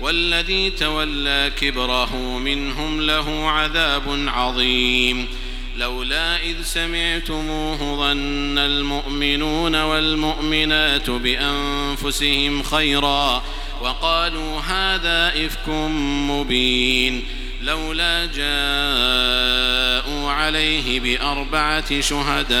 والذي تولى كبره منهم له عذاب عظيم. لولا إذ سمعتموه ظن المؤمنون والمؤمنات بأنفسهم خيرا وقالوا هذا إفك مبين. لولا جاءوا عليه بأربعة شهداء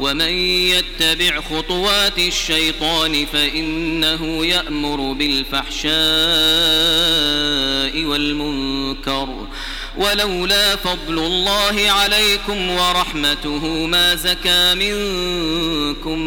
ومن يتبع خطوات الشيطان فإنه يأمر بالفحشاء والمنكر ولولا فضل الله عليكم ورحمته ما زكى منكم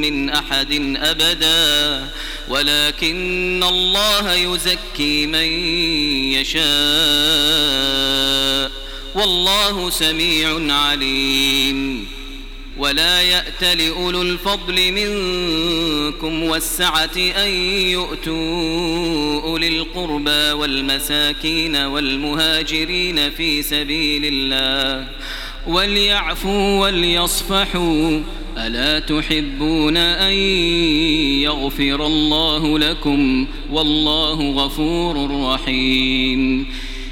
من أحد أبداً ولكن الله يزكي من يشاء والله سميع عليم ولا يأت لأولو الفضل منكم والسعة أن يؤتوا أولي القربى والمساكين والمهاجرين في سبيل الله وليعفوا وليصفحوا ألا تحبون أن يغفر الله لكم والله غفور رحيم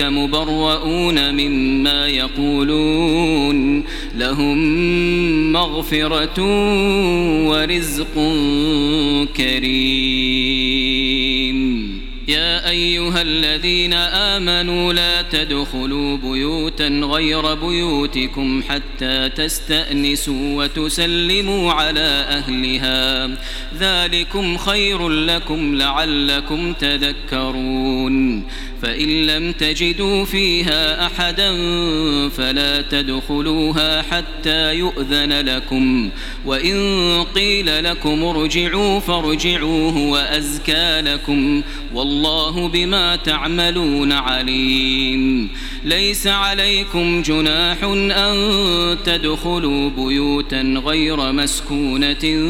مبرؤون مما يقولون. لهم مغفرة ورزق كريم. يا أيها الذين آمنوا لا تدخلوا بيوتا غير بيوتكم حتى تستأنسوا وتسلموا على أهلها. ذلكم خير لكم لعلكم تذكرون. فإن لم تجدوا فيها أحدا فلا تدخلوها حتى يؤذن لكم. وإن قيل لكم ارجعوا فارجعوه وأزكى لكم. والله بما تعملون عليم. ليس عليكم جناح أن تدخلوا بيوتا غير مسكونة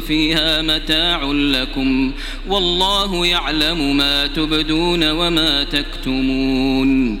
فيها متاع لكم. والله يعلم ما تبدون وما تكتمون تكتمون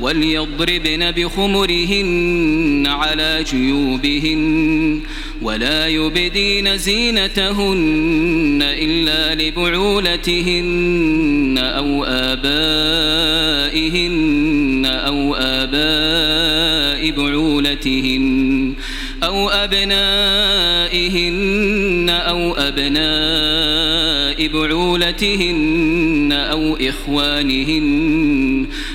وليضربن بخمرهن على جيوبهن ولا يبدين زينتهن إلا لبعولتهن أو آبائهن أو آباء بعولتهن أو أبنائهن أو أبناء بعولتهن أو إخوانهن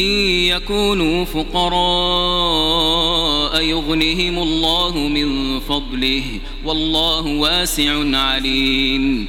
إن يكونوا فقراء يغنهم الله من فضله والله واسع عليم.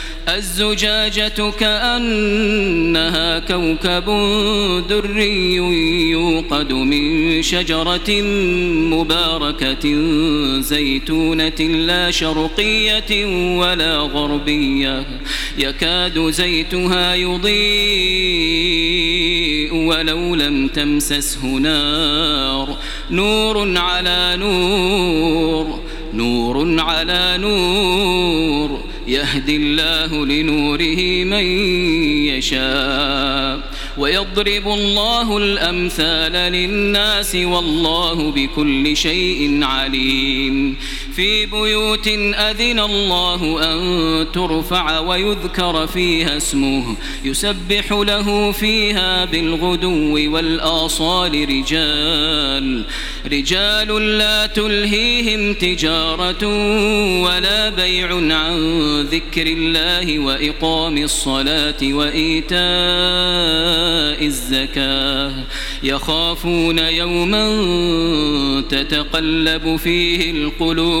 الزجاجة كأنها كوكب دري يوقد من شجرة مباركة زيتونة لا شرقية ولا غربية. يكاد زيتها يضيء ولو لم تمسسه نار. نور على نور نور على نور. يهدي الله لنوره من يشاء ويضرب الله الأمثال للناس والله بكل شيء عليم في بيوت أذن الله أن ترفع ويذكر فيها اسمه يسبح له فيها بالغدو والآصال رجال. رجال لا تلهيهم تجارة ولا بيع عن ذكر الله وإقام الصلاة وإيتاء الزكاة. يخافون يوما تتقلب فيه القلوب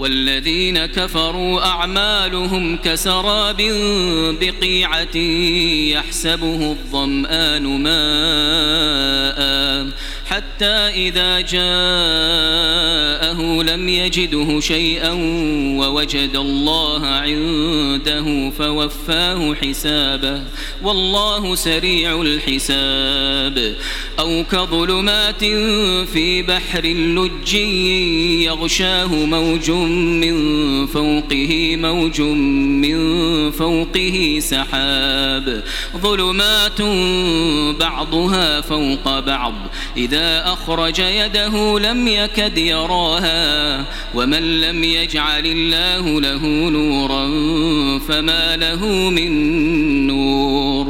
والذين كفروا أعمالهم كسراب بقيعة يحسبه الظمآن ماءً حتى إذا جاءه لم يجده شيئا ووجد الله عنده فوفاه حسابه. والله سريع الحساب. أو كظلمات في بحر لج يغشاه موج من فوقه موج من فوقه سحاب. ظلمات بعضها فوق بعض. إذا أخرج يده لم يكد يراها ومن لم يجعل الله له نورا فما له من نور.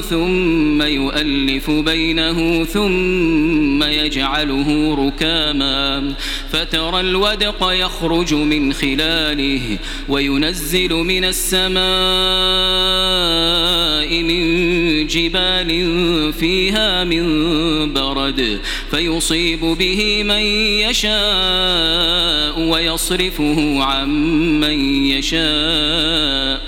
ثم يؤلف بينه ثم يجعله ركاما. فترى الودق يخرج من خلاله وينزل من السماء من جبال فيها من برد فيصيب به من يشاء ويصرفه عن من يشاء.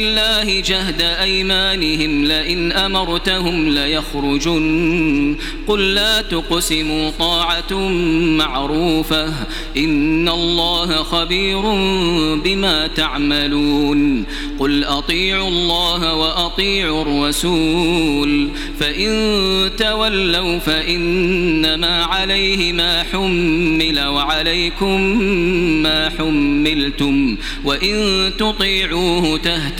بالله جهد أيمانهم لئن أمرتهم ليخرجن. قل لا تقسموا طاعة معروفة إن الله خبير بما تعملون. قل أطيعوا الله وأطيعوا الرسول فإن تولوا فإنما عليه ما حمل وعليكم ما حملتم وإن تطيعوه تهتدوا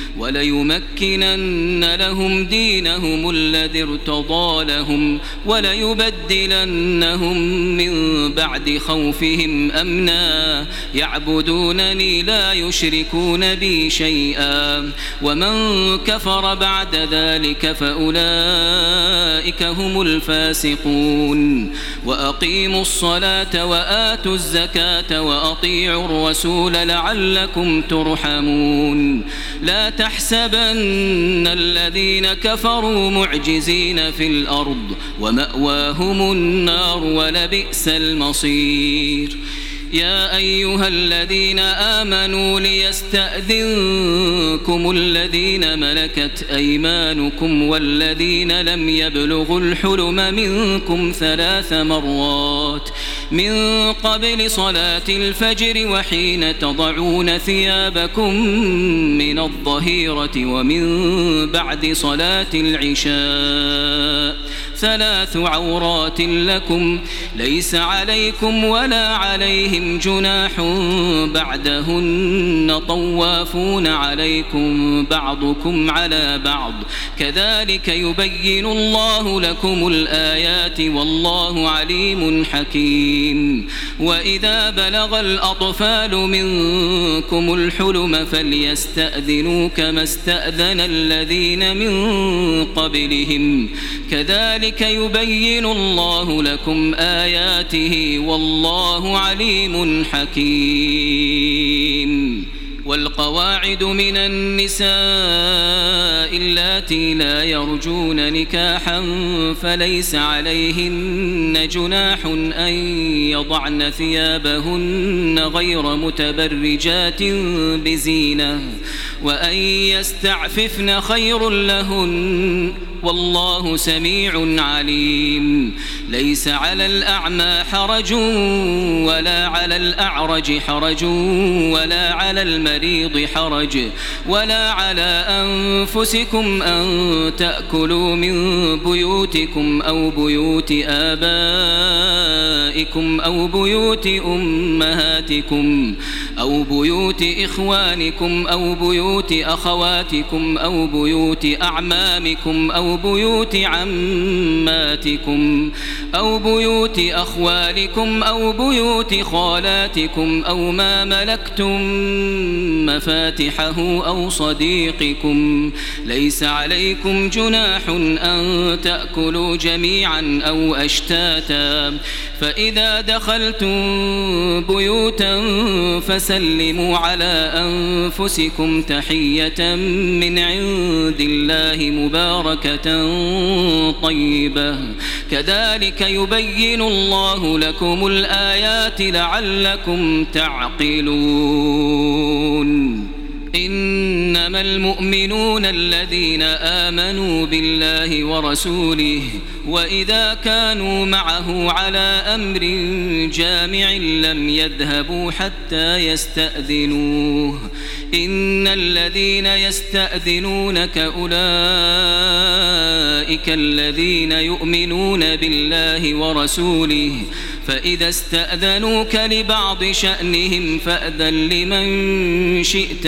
وليمكنن لهم دينهم الذي ارتضى لهم وليبدلنهم من بعد خوفهم أمنا. يعبدونني لا يشركون بي شيئا. ومن كفر بعد ذلك فأولئك هم الفاسقون. وأقيموا الصلاة وآتوا الزكاة وأطيعوا الرسول لعلكم ترحمون. لا تحسبن الذين كفروا معجزين في الأرض ومأواهم النار ولبئس المصير. يا أيها الذين آمنوا ليستأذنكم الذين ملكت أيمانكم والذين لم يبلغوا الحلم منكم ثلاث مرات. من قبل صلاة الفجر وحين تضعون ثيابكم من الظهيرة ومن بعد صلاة العشاء ثلاث عورات لكم ليس عليكم ولا عليهم جناح بعدهن طوافون عليكم بعضكم على بعض. كذلك يبين الله لكم الآيات والله عليم حكيم. وإذا بلغ الأطفال منكم الحلم فليستأذنوا كما استأذن الذين من قبلهم. كذلك يبين الله لكم آياته والله عليم حكيم. والقواعد من النساء اللاتي لا يرجون نكاحا فليس عليهن جناح أن يضعن ثيابهن غير متبرجات بزينة وأن يستعففن خير لهن والله سميع عليم. ليس على الأعمى حرج ولا على الأعرج حرج ولا على المريض حرج ولا على أنفسكم أن تأكلوا من بيوتكم أو بيوت آبائكم أو بيوت أمهاتكم أو بيوت إخوانكم أو بيوت أخواتكم أو بيوت أعمامكم أو بيوت عماتكم أو بيوت أخوالكم أو بيوت خالاتكم أو ما ملكتم مفاتحه أو صديقكم ليس عليكم جناح أن تأكلوا جميعا أو أشتاتا فإذا دخلتم بيوتا فسلموا على أنفسكم تحية من عند الله مباركة طيبة. كذلك يبين الله لكم الآيات لعلكم تعقلون. إنما المؤمنون الذين آمنوا بالله ورسوله وإذا كانوا معه على أمر جامع لم يذهبوا حتى يستأذنوه. إن الذين يستأذنونك أولئك الذين يؤمنون بالله ورسوله فإذا استأذنوك لبعض شأنهم فأذن لمن شئت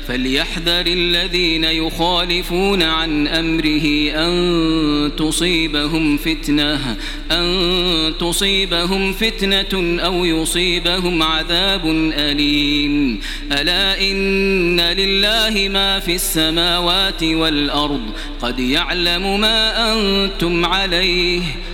فليحذر الذين يخالفون عن أمره أن تصيبهم فتنة أن تصيبهم فتنة أو يصيبهم عذاب أليم. ألا إن لله ما في السماوات والأرض قد يعلم ما أنتم عليه.